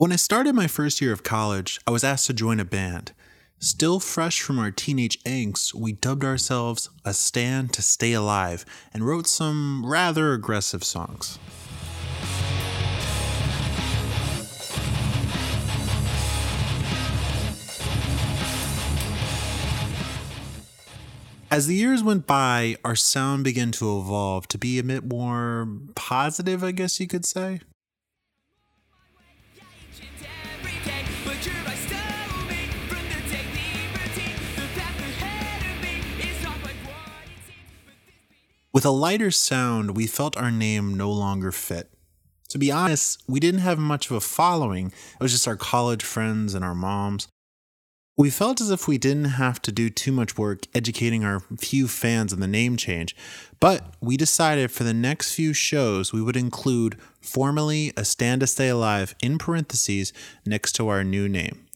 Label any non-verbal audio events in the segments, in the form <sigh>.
When I started my first year of college, I was asked to join a band. Still fresh from our teenage angst, we dubbed ourselves A Stand to Stay Alive and wrote some rather aggressive songs. As the years went by, our sound began to evolve to be a bit more positive, I guess you could say. With a lighter sound, we felt our name no longer fit. To be honest, we didn't have much of a following, it was just our college friends and our moms. We felt as if we didn't have to do too much work educating our few fans on the name change, but we decided for the next few shows we would include formally a stand to stay alive in parentheses next to our new name.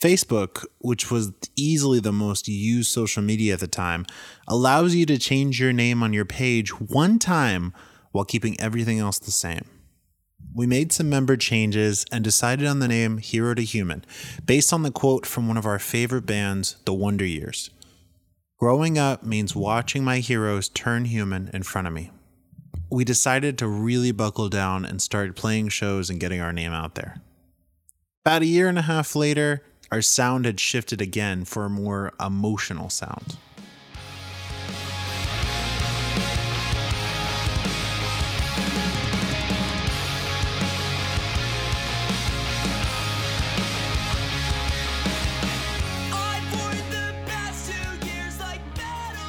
Facebook, which was easily the most used social media at the time, allows you to change your name on your page one time while keeping everything else the same. We made some member changes and decided on the name Hero to Human, based on the quote from one of our favorite bands, The Wonder Years. Growing up means watching my heroes turn human in front of me. We decided to really buckle down and start playing shows and getting our name out there. About a year and a half later, our sound had shifted again for a more emotional sound.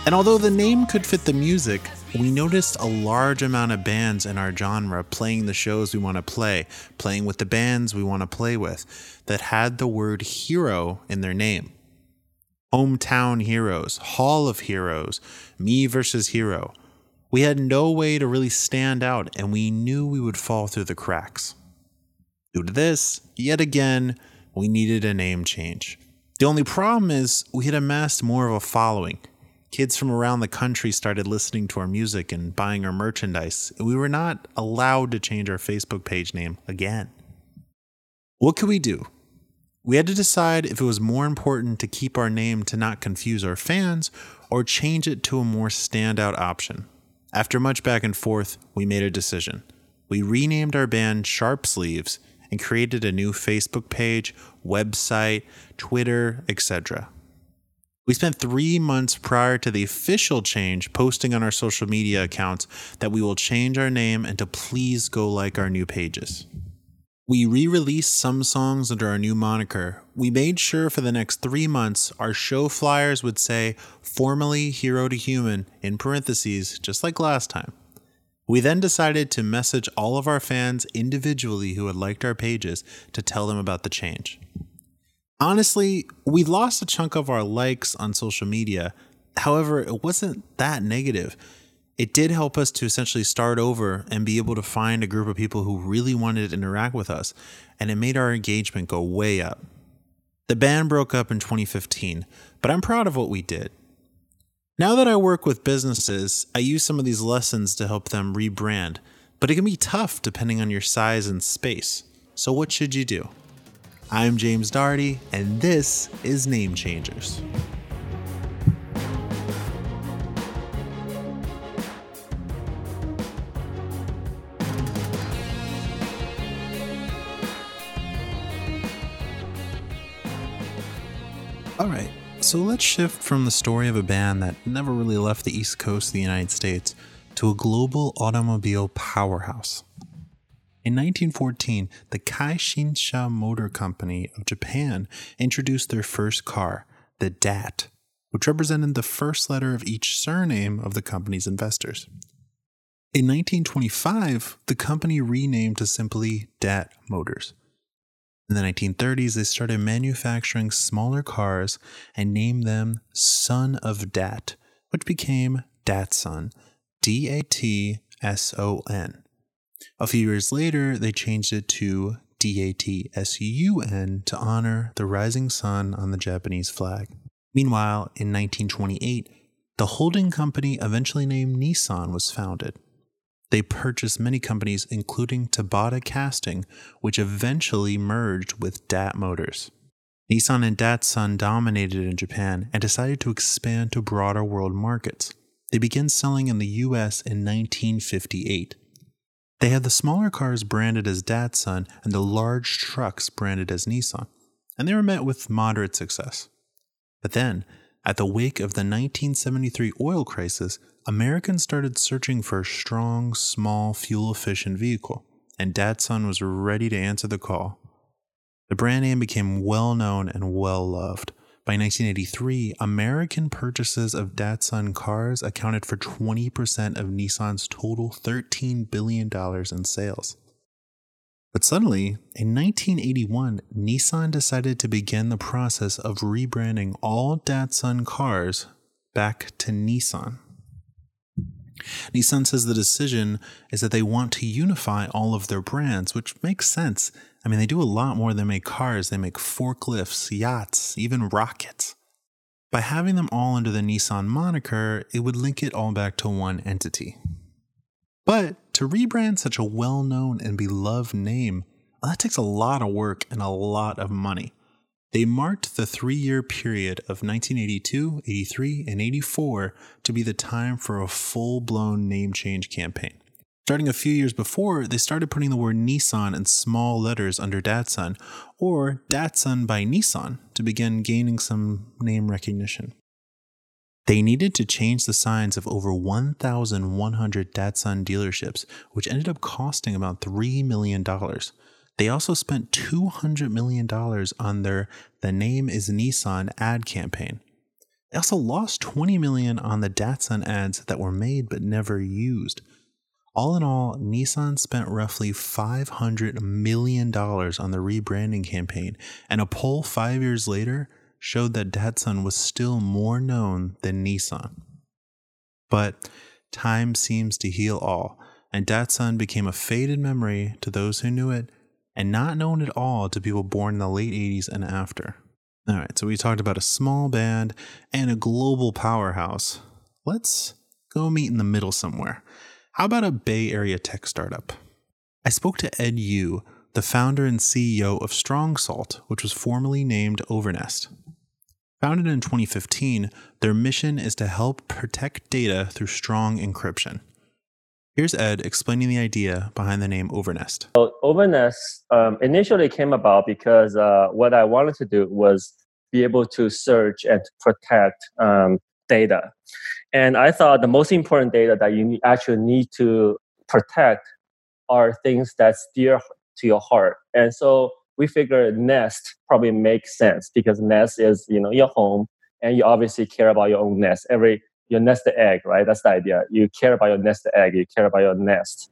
And although the name could fit the music, we noticed a large amount of bands in our genre playing the shows we want to play, playing with the bands we want to play with, that had the word hero in their name. Hometown Heroes, Hall of Heroes, Me versus Hero. We had no way to really stand out, and we knew we would fall through the cracks. Due to this, yet again, we needed a name change. The only problem is we had amassed more of a following, Kids from around the country started listening to our music and buying our merchandise. We were not allowed to change our Facebook page name again. What could we do? We had to decide if it was more important to keep our name to not confuse our fans or change it to a more standout option. After much back and forth, we made a decision. We renamed our band Sharp Sleeves and created a new Facebook page, website, Twitter, etc. We spent three months prior to the official change posting on our social media accounts that we will change our name and to please go like our new pages. We re released some songs under our new moniker. We made sure for the next three months our show flyers would say formally Hero to Human in parentheses, just like last time. We then decided to message all of our fans individually who had liked our pages to tell them about the change. Honestly, we lost a chunk of our likes on social media. However, it wasn't that negative. It did help us to essentially start over and be able to find a group of people who really wanted to interact with us, and it made our engagement go way up. The band broke up in 2015, but I'm proud of what we did. Now that I work with businesses, I use some of these lessons to help them rebrand, but it can be tough depending on your size and space. So, what should you do? I'm James Darty, and this is Name Changers. All right, so let's shift from the story of a band that never really left the East Coast of the United States to a global automobile powerhouse. In 1914, the Kaishinsha Motor Company of Japan introduced their first car, the DAT, which represented the first letter of each surname of the company's investors. In 1925, the company renamed to simply DAT Motors. In the 1930s, they started manufacturing smaller cars and named them Son of DAT, which became Datson, D A T S O N. A few years later, they changed it to DATSUN to honor the rising sun on the Japanese flag. Meanwhile, in 1928, the holding company eventually named Nissan was founded. They purchased many companies, including Tobata Casting, which eventually merged with DAT Motors. Nissan and Datsun dominated in Japan and decided to expand to broader world markets. They began selling in the US in 1958. They had the smaller cars branded as Datsun and the large trucks branded as Nissan, and they were met with moderate success. But then, at the wake of the 1973 oil crisis, Americans started searching for a strong, small, fuel efficient vehicle, and Datsun was ready to answer the call. The brand name became well known and well loved. By 1983, American purchases of Datsun cars accounted for 20% of Nissan's total $13 billion in sales. But suddenly, in 1981, Nissan decided to begin the process of rebranding all Datsun cars back to Nissan. Nissan says the decision is that they want to unify all of their brands, which makes sense. I mean, they do a lot more than make cars, they make forklifts, yachts, even rockets. By having them all under the Nissan moniker, it would link it all back to one entity. But to rebrand such a well known and beloved name, that takes a lot of work and a lot of money. They marked the three year period of 1982, 83, and 84 to be the time for a full blown name change campaign. Starting a few years before, they started putting the word Nissan in small letters under Datsun, or Datsun by Nissan, to begin gaining some name recognition. They needed to change the signs of over 1,100 Datsun dealerships, which ended up costing about $3 million. They also spent $200 million on their The Name is Nissan ad campaign. They also lost 20 million on the Datsun ads that were made but never used. All in all, Nissan spent roughly $500 million on the rebranding campaign, and a poll five years later showed that Datsun was still more known than Nissan. But time seems to heal all, and Datsun became a faded memory to those who knew it and not known at all to people born in the late 80s and after. All right, so we talked about a small band and a global powerhouse. Let's go meet in the middle somewhere. How about a Bay Area tech startup? I spoke to Ed Yu, the founder and CEO of Strong Salt, which was formerly named Overnest. Founded in 2015, their mission is to help protect data through strong encryption. Here's Ed explaining the idea behind the name Overnest. So Overnest um, initially came about because uh, what I wanted to do was be able to search and protect um, data. And I thought the most important data that you actually need to protect are things that's dear to your heart. And so we figured Nest probably makes sense because Nest is you know your home, and you obviously care about your own nest. Every your nest egg, right? That's the idea. You care about your nest egg. You care about your nest.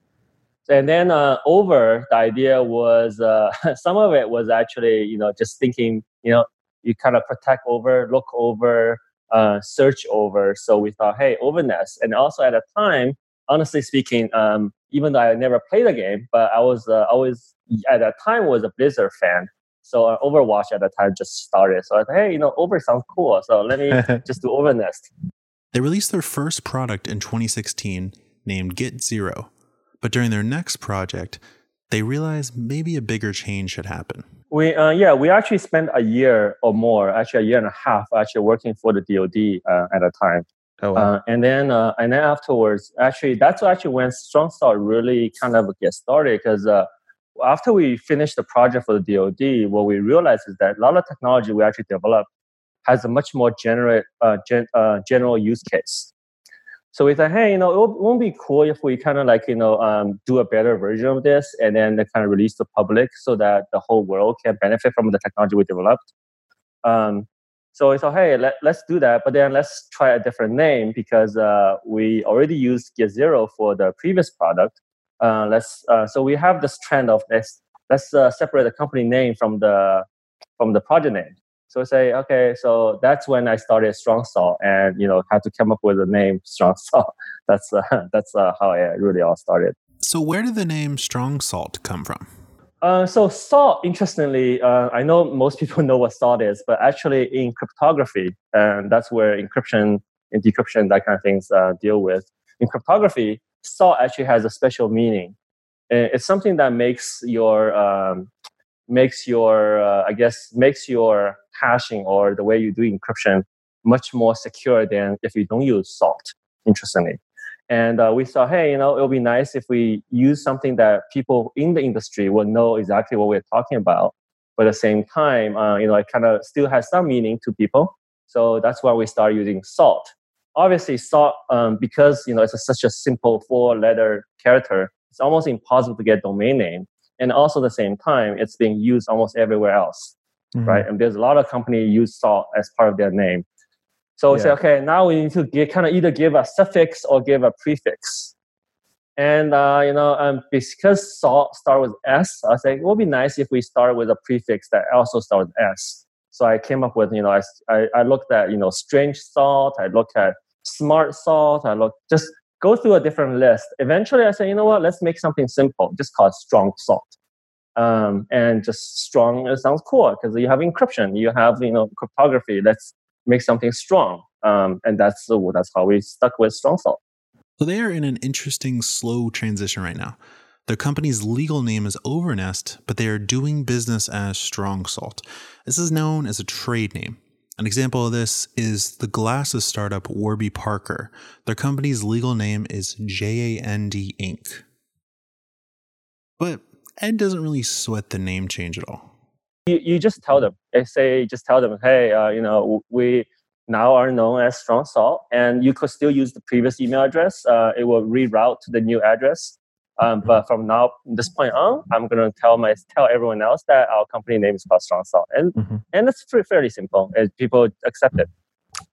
And then uh, over the idea was uh, <laughs> some of it was actually you know just thinking you know you kind of protect over, look over, uh, search over. So we thought, hey, Overnest. And also at the time, honestly speaking, um, even though I never played the game, but I was uh, always at that time was a Blizzard fan. So uh, Overwatch at the time just started. So I thought, hey, you know, Over sounds cool. So let me <laughs> just do Overnest. They released their first product in 2016 named Get Zero. But during their next project, they realized maybe a bigger change should happen. We uh, yeah, we actually spent a year or more, actually a year and a half, actually working for the DoD uh, at the time. Oh, wow. uh, and then uh, and then afterwards, actually, that's actually when Strong Salt really kind of get started because uh, after we finished the project for the DoD, what we realized is that a lot of technology we actually developed has a much more general uh, gen, general use case. So we thought, hey, you know, it won't be cool if we kind of like, you know, um, do a better version of this and then kind of release to public so that the whole world can benefit from the technology we developed. Um, so we thought, hey, let, let's do that, but then let's try a different name because uh, we already used Get Zero for the previous product. Uh, let's uh, so we have this trend of let's let's uh, separate the company name from the from the project name. So I say, okay, so that's when I started Strong Salt, and you know had to come up with the name <laughs> Strong Salt. That's uh, <laughs> that's uh, how it really all started. So where did the name Strong Salt come from? Uh, so salt, interestingly, uh, I know most people <laughs> know what salt is, but actually in cryptography, and that's where encryption and decryption, that kind of things uh, deal with. In cryptography, salt actually has a special meaning. It's something that makes your um, makes your uh, I guess makes your hashing or the way you do encryption much more secure than if you don't use salt. Interestingly, and uh, we thought, hey, you know, it would be nice if we use something that people in the industry will know exactly what we're talking about. But at the same time, uh, you know, it kind of still has some meaning to people. So that's why we started using salt obviously salt um, because you know it's a, such a simple four letter character it's almost impossible to get domain name and also at the same time it's being used almost everywhere else mm-hmm. right and there's a lot of companies use salt as part of their name so we yeah. say okay now we need to get, kind of either give a suffix or give a prefix and uh, you know um, because salt start with s i say it would be nice if we start with a prefix that also starts with s so I came up with, you know, I, I, I looked at, you know, strange salt. I looked at smart salt. I looked just go through a different list. Eventually, I said, you know what? Let's make something simple. Just call it strong salt. Um, and just strong it sounds cool because you have encryption, you have you know cryptography. Let's make something strong. Um, and that's that's how we stuck with strong salt. So they are in an interesting slow transition right now. Their company's legal name is Overnest, but they are doing business as Strong Salt. This is known as a trade name. An example of this is the glasses startup Warby Parker. Their company's legal name is JAND Inc. But Ed doesn't really sweat the name change at all. You, you just tell them. I say, just tell them, hey, uh, you know, we now are known as Strong Salt, and you could still use the previous email address. Uh, it will reroute to the new address. Um, but from now this point on, I'm gonna tell my tell everyone else that our company name is called Strong Salt, and mm-hmm. and it's pretty, fairly simple. And people accept it.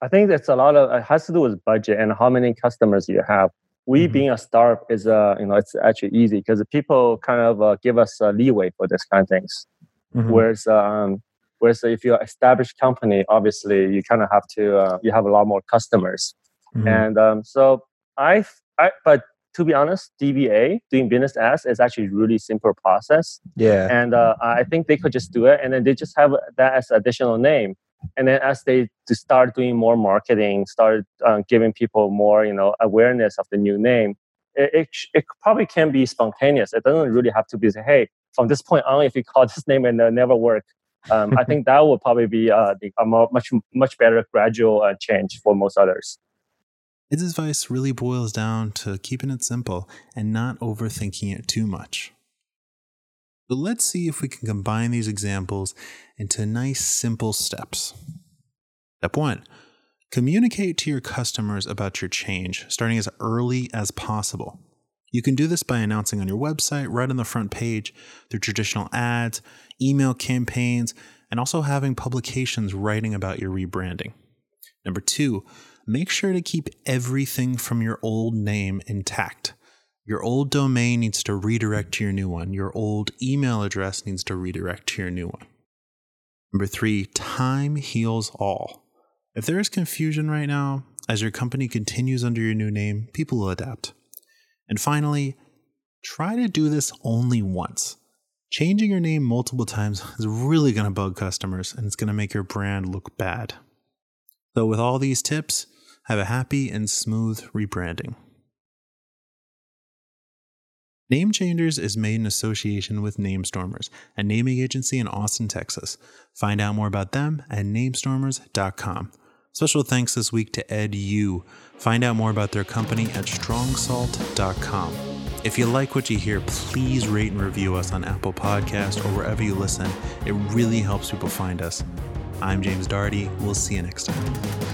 I think it's a lot of it has to do with budget and how many customers you have. We mm-hmm. being a startup is uh you know it's actually easy because people kind of uh, give us uh, leeway for this kind of things. Mm-hmm. Whereas um, whereas if you're an established company, obviously you kind of have to uh, you have a lot more customers, mm-hmm. and um, so I I but to be honest, DBA doing business as is actually really simple process. Yeah. And uh, I think they could just do it, and then they just have that as additional name. And then as they start doing more marketing, start uh, giving people more, you know, awareness of the new name, it, it, it probably can be spontaneous. It doesn't really have to be say, hey, from this point on, if you call <laughs> this name and never work, um, I think that will probably be uh, a more, much much better gradual uh, change for most others. His advice really boils down to keeping it simple and not overthinking it too much. But let's see if we can combine these examples into nice, simple steps. Step one communicate to your customers about your change, starting as early as possible. You can do this by announcing on your website, right on the front page, through traditional ads, email campaigns, and also having publications writing about your rebranding. Number two, make sure to keep everything from your old name intact. Your old domain needs to redirect to your new one. Your old email address needs to redirect to your new one. Number three, time heals all. If there is confusion right now, as your company continues under your new name, people will adapt. And finally, try to do this only once. Changing your name multiple times <laughs> is really going to bug customers and it's going to make your brand look bad. So, with all these tips, have a happy and smooth rebranding. Name Changers is made in association with Namestormers, a naming agency in Austin, Texas. Find out more about them at namestormers.com. Special thanks this week to Ed Yu. Find out more about their company at strongsalt.com. If you like what you hear, please rate and review us on Apple Podcast or wherever you listen. It really helps people find us. I'm James Darty. We'll see you next time.